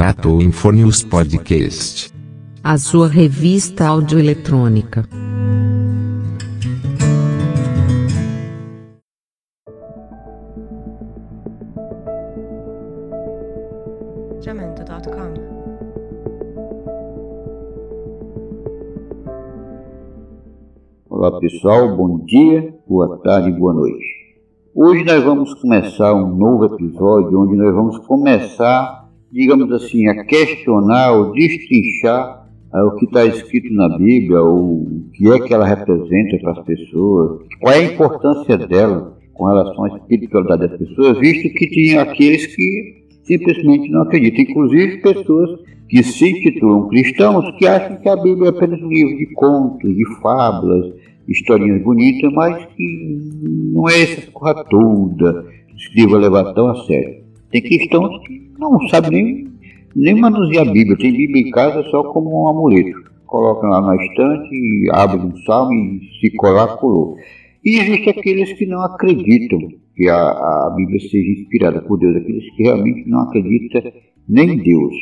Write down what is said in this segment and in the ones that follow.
Tratou Infornews Podcast. A sua revista audioeletrônica. Olá pessoal, bom dia, boa tarde, boa noite. Hoje nós vamos começar um novo episódio onde nós vamos começar, digamos assim, a questionar ou destrinchar ah, o que está escrito na Bíblia, o que é que ela representa para as pessoas, qual é a importância dela com relação à espiritualidade das pessoas, visto que tinha aqueles que simplesmente não acreditam, inclusive pessoas que se intitulam cristãos que acham que a Bíblia é apenas um livro de contos, de fábulas, historinhas bonitas, mas que não é essa coisa toda que se deva levar tão a sério. Tem cristãos que não sabem nem, nem manusear a Bíblia, tem Bíblia em casa só como um amuleto. Colocam lá na estante, abrem um salmo e se colar, colou. E existem aqueles que não acreditam que a, a Bíblia seja inspirada por Deus, aqueles que realmente não acreditam nem em Deus.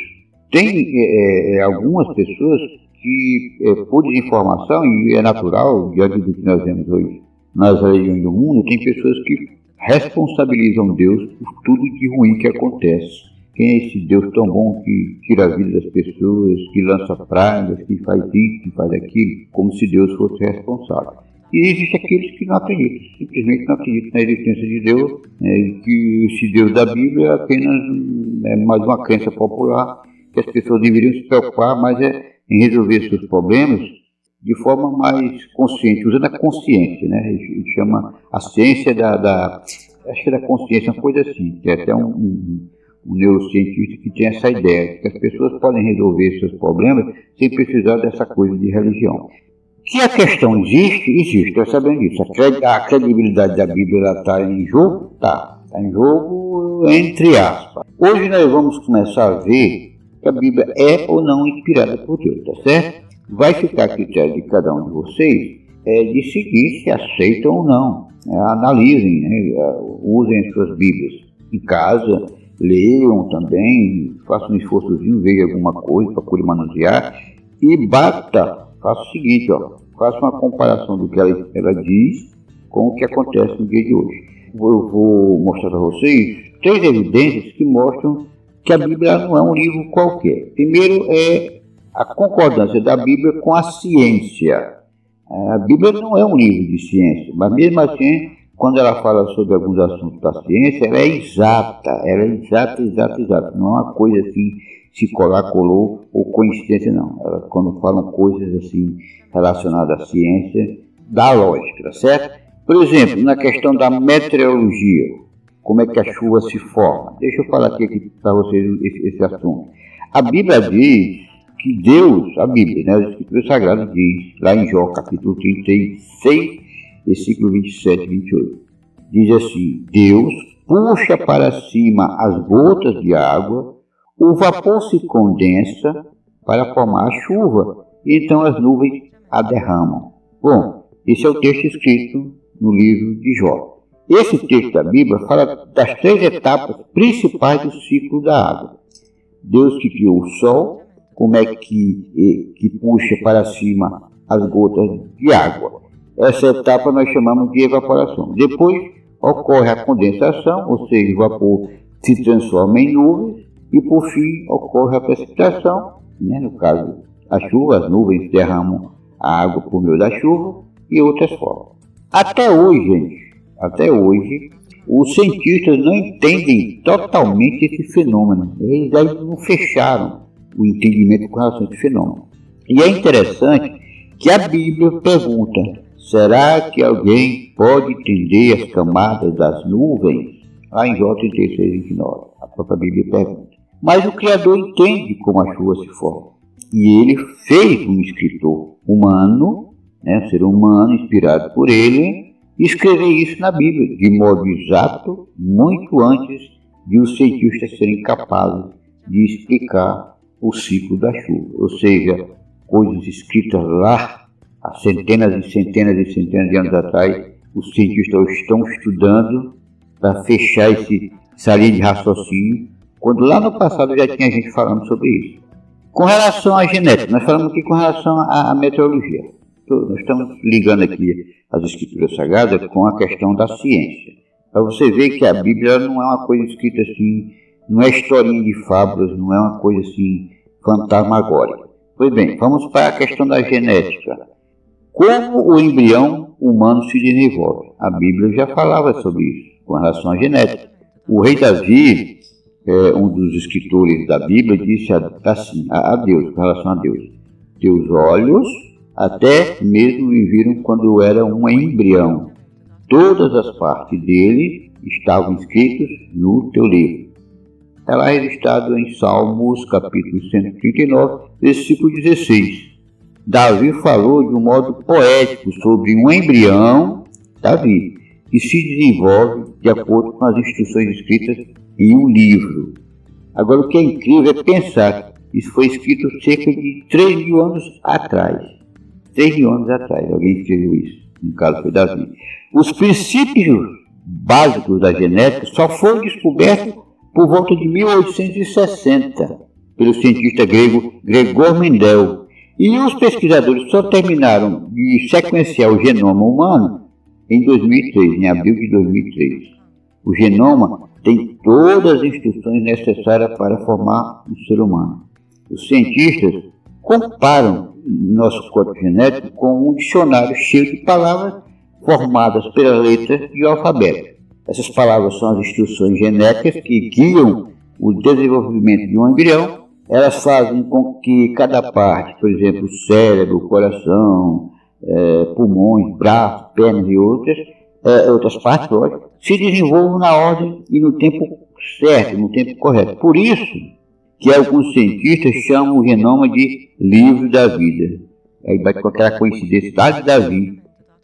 Tem é, é, algumas pessoas que, é, por desinformação, e é natural, diante do que nós vemos hoje nas religiões do mundo, tem pessoas que responsabilizam Deus por tudo de ruim que acontece. Quem é esse Deus tão bom que tira a vida das pessoas, que lança pragas, que faz isso, que faz aquilo, como se Deus fosse responsável. E existem aqueles que não acreditam, simplesmente não acreditam na existência de Deus, né, e que esse Deus da Bíblia é apenas é mais uma crença popular, que as pessoas deveriam se preocupar mais é em resolver seus problemas de forma mais consciente, usando a consciência, né? Gente chama a ciência da, da acho que é da consciência, uma coisa assim, que é até um, um, um neurocientista que tem essa ideia, de que as pessoas podem resolver seus problemas sem precisar dessa coisa de religião. Que a questão existe, existe, estou sabendo disso. A A credibilidade da Bíblia está em jogo? Está. Está em jogo, entre aspas. Hoje nós vamos começar a ver que a Bíblia é ou não inspirada por Deus, tá certo? Vai ficar a critério de cada um de vocês é, de seguir se aceitam ou não. É, analisem, né, é, usem as suas Bíblias em casa, leiam também, façam um esforçozinho, vejam alguma coisa, procure manusear e bata, faça o seguinte, ó, faça uma comparação do que ela, ela diz com o que acontece no dia de hoje. Eu vou mostrar para vocês três evidências que mostram que a Bíblia não é um livro qualquer. Primeiro é a concordância da Bíblia com a ciência. A Bíblia não é um livro de ciência, mas mesmo assim, quando ela fala sobre alguns assuntos da ciência, ela é exata, ela é exata, exata, exata. Não é uma coisa assim, se colar, colou, ou coincidência, não. Ela, quando falam coisas assim relacionadas à ciência, dá lógica, certo? Por exemplo, na questão da meteorologia, como é que a chuva se forma. Deixa eu falar aqui para vocês esse, esse assunto. A Bíblia diz que Deus, a Bíblia, né, a Escritura Sagrada diz, lá em Jó, capítulo 36, versículo 27 e 28, diz assim, Deus puxa para cima as gotas de água, o vapor se condensa para formar a chuva, e então as nuvens a derramam. Bom, esse é o texto escrito no livro de Jó. Esse texto da Bíblia fala das três etapas principais do ciclo da água. Deus que criou o sol, como é que, que puxa para cima as gotas de água. Essa etapa nós chamamos de evaporação. Depois ocorre a condensação, ou seja, o vapor se transforma em nuvens, e por fim ocorre a precipitação, né? no caso a chuva, as nuvens derramam a água por meio da chuva e outras formas. Até hoje, gente, até hoje, os cientistas não entendem totalmente esse fenômeno. Eles ainda não fecharam o entendimento com relação a esse fenômeno. E é interessante que a Bíblia pergunta: será que alguém pode entender as camadas das nuvens? Lá em Jó 36, 29, a própria Bíblia pergunta. Mas o Criador entende como a chuva se forma. E ele fez um escritor humano, né, um ser humano inspirado por ele, escrever isso na Bíblia, de modo exato, muito antes de os cientistas serem capazes de explicar o ciclo da chuva. Ou seja, coisas escritas lá há centenas e centenas e centenas de anos atrás, os cientistas estão estudando para fechar esse, essa linha de raciocínio quando lá no passado já tinha gente falando sobre isso. Com relação à genética, nós falamos aqui com relação à, à meteorologia. Nós estamos ligando aqui as escrituras sagradas com a questão da ciência. Para você ver que a Bíblia não é uma coisa escrita assim, não é historinha de fábulas, não é uma coisa assim fantasmagórica. Pois bem, vamos para a questão da genética. Como o embrião humano se desenvolve? A Bíblia já falava sobre isso, com relação à genética. O rei Davi, é, um dos escritores da Bíblia, disse assim a, Deus, com relação a Deus: Teus olhos até mesmo me viram quando era um embrião. Todas as partes dele estavam escritas no teu livro. Está lá registrado em Salmos, capítulo 139, versículo 16. Davi falou de um modo poético sobre um embrião, Davi, que se desenvolve de acordo com as instruções escritas em um livro. Agora, o que é incrível é pensar que isso foi escrito cerca de 3 mil anos atrás. 3 mil anos atrás, alguém escreveu isso. No caso, foi Davi. Os princípios básicos da genética só foram descobertos por volta de 1860 pelo cientista grego Gregor Mendel. E os pesquisadores só terminaram de sequenciar o genoma humano em 2003, em abril de 2003. O genoma tem todas as instruções necessárias para formar um ser humano. Os cientistas comparam nosso código genético com um dicionário cheio de palavras formadas pelas letras do alfabeto. Essas palavras são as instruções genéticas que guiam o desenvolvimento de um embrião. Elas fazem com que cada parte, por exemplo, cérebro, coração, é, pulmões, braços, pernas e outras, é, outras partes, lógico, se desenvolvam na ordem e no tempo certo, no tempo correto. Por isso que alguns cientistas chamam o genoma de livro da vida. Aí vai com aquela coincidência de Davi,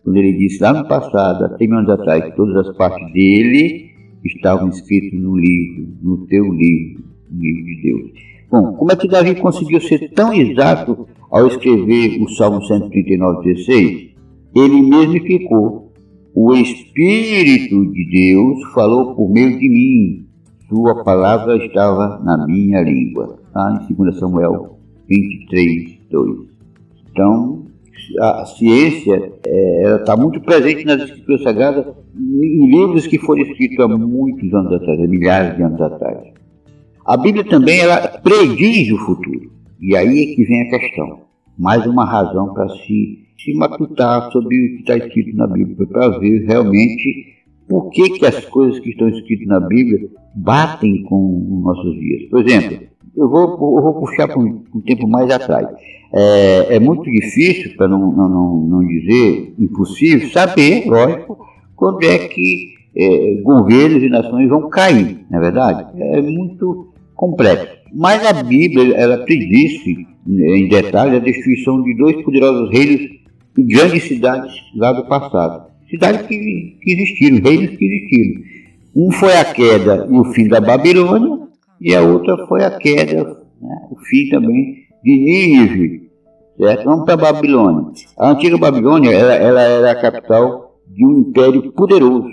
quando ele disse lá no passado, há três anos atrás, que todas as partes dele estavam escritas no livro, no teu livro, no livro de Deus. Bom, como é que Davi conseguiu ser tão exato ao escrever o Salmo 139, 16? Ele mesmo ficou. O Espírito de Deus falou por meio de mim. Sua palavra estava na minha língua. Tá? Em 2 Samuel 23, 2. Então, a ciência é, está muito presente nas escrituras sagradas, em livros que foram escritos há muitos anos atrás, há milhares de anos atrás. A Bíblia também ela prediz o futuro. E aí é que vem a questão. Mais uma razão para se, se matutar sobre o que está escrito na Bíblia, para ver realmente por que, que as coisas que estão escritas na Bíblia batem com os nossos dias. Por exemplo, eu vou, eu vou puxar para um, um tempo mais atrás. É, é muito difícil, para não, não, não dizer impossível, saber, lógico, quando é que é, governos e nações vão cair, não é verdade? É muito complexo. Mas a Bíblia, ela predisse em detalhe a destruição de dois poderosos reinos e grandes cidades lá do passado. Cidades que, que existiram, reinos que existiram. Um foi a queda e o fim da Babilônia, e a outra foi a queda, né, o fim também de Nínive, Certo? Vamos para a Babilônia. A antiga Babilônia ela, ela era a capital de um império poderoso.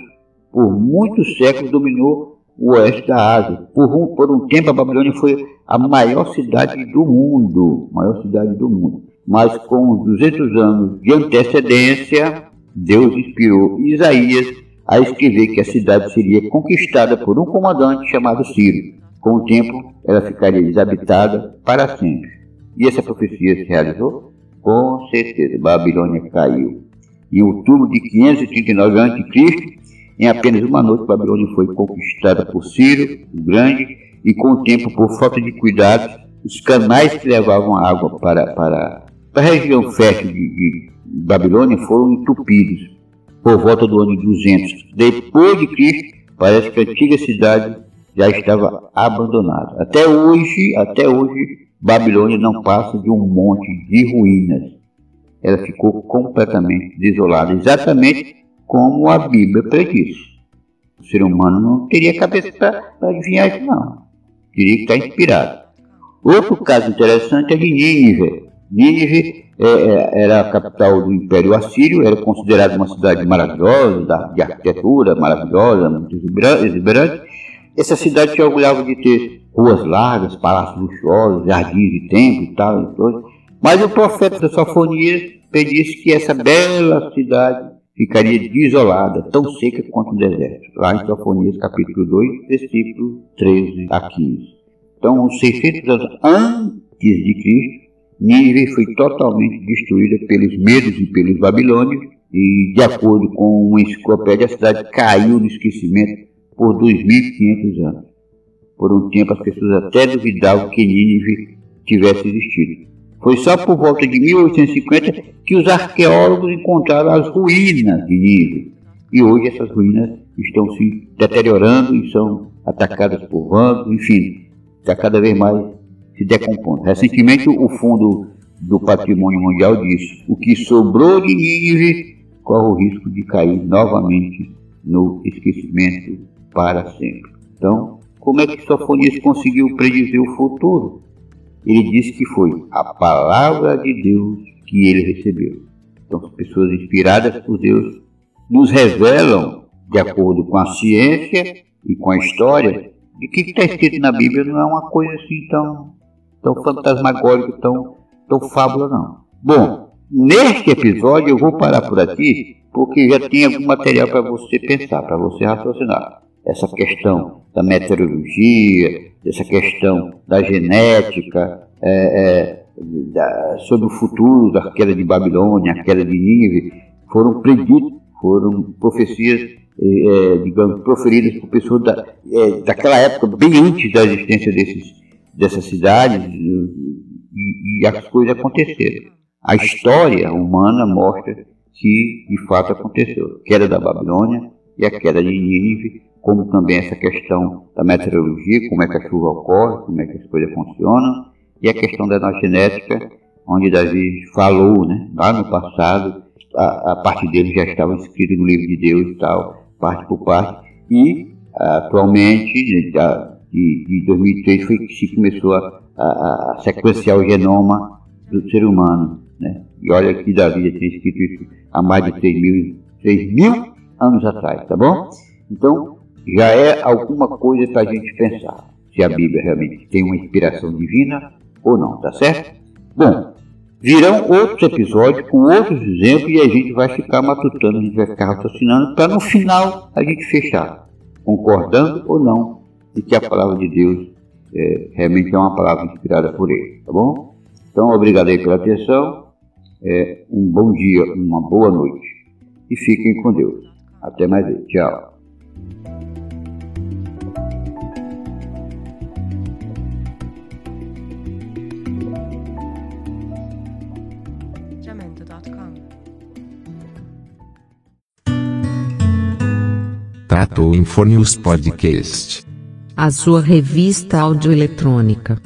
Por muitos séculos dominou o oeste da Ásia. Por um, por um tempo a Babilônia foi a maior cidade do mundo, maior cidade do mundo. Mas com 200 anos de antecedência, Deus inspirou Isaías a escrever que a cidade seria conquistada por um comandante chamado Ciro. Com o tempo, ela ficaria desabitada para sempre. E essa profecia se realizou? Com certeza, Babilônia caiu. Em outubro de 539 a.C., em apenas uma noite, Babilônia foi conquistada por Ciro, o Grande, e com o tempo, por falta de cuidado, os canais que levavam água para, para, para a região fértil de, de Babilônia foram entupidos por volta do ano 200. Depois de Cristo, parece que a antiga cidade já estava abandonada. Até hoje, até hoje, Babilônia não passa de um monte de ruínas. Ela ficou completamente desolada, exatamente como a Bíblia prediz. O ser humano não teria cabeça para adivinhar isso, não. Teria que estar inspirado. Outro caso interessante é de Nínive. Nínive é, é, era a capital do Império Assírio, era considerada uma cidade maravilhosa, de arquitetura maravilhosa, muito exuberante. Essa cidade se orgulhava de ter ruas largas, palácios luxuosos, jardins de templo e tal. E. Mas o profeta Sofonias predisse que essa bela cidade ficaria desolada, tão seca quanto o deserto. Lá em Sofonias capítulo 2, versículo 13 a 15. Então, uns 600 anos antes de Cristo, Nínive foi totalmente destruída pelos medos e pelos babilônios, e de acordo com uma enciclopédia, a cidade caiu no esquecimento por 2.500 anos. Por um tempo, as pessoas até duvidavam que Nínive tivesse existido. Foi só por volta de 1850 que os arqueólogos encontraram as ruínas de Nínive. E hoje essas ruínas estão se deteriorando e são atacadas por vândalos, enfim, está cada vez mais se decompondo. Recentemente, o Fundo do Patrimônio Mundial disse: o que sobrou de Nínive corre o risco de cair novamente no esquecimento para sempre. Então, como é que Sofonias conseguiu predizer o futuro? Ele disse que foi a palavra de Deus que ele recebeu. Então, as pessoas inspiradas por Deus nos revelam, de acordo com a ciência e com a história, e o que está escrito na Bíblia não é uma coisa assim tão tão fantasmagórico, tão, tão fábula, não. Bom, neste episódio eu vou parar por aqui, porque já tem algum material para você pensar, para você raciocinar. Essa questão da meteorologia, essa questão da genética, é, é, da, sobre o futuro da queda de Babilônia, a queda de Nínive, foram preditos, foram profecias, é, é digamos, proferidas por pessoas da, é, daquela época, bem antes da existência desses dessa cidade e, e as coisas aconteceram. A história humana mostra que de fato aconteceu. A queda da Babilônia e a queda de Nínive, como também essa questão da meteorologia, como é que a chuva ocorre, como é que as coisas funcionam, e a questão da genética, onde Davi falou, né, lá no passado, a, a parte dele já estava escrita no livro de Deus e tal, parte por parte, e atualmente, já, de, de 2003 foi que se começou a, a, a, sequenciar o genoma do ser humano. Né? E olha que Davi já tinha escrito isso há mais de 3 mil, 3 mil anos atrás, tá bom? Então, já é alguma coisa para a gente pensar se a Bíblia realmente tem uma inspiração divina ou não, tá certo? Bom, virão outros episódios com outros exemplos e a gente vai ficar matutando, a gente vai ficar raciocinando para no final a gente fechar, concordando ou não e que a palavra de Deus é, realmente é uma palavra inspirada por Ele, tá bom? Então, obrigado aí pela atenção, é, um bom dia, uma boa noite e fiquem com Deus. Até mais aí, tchau. Tratou Infornews Podcast a sua revista audioeletrônica.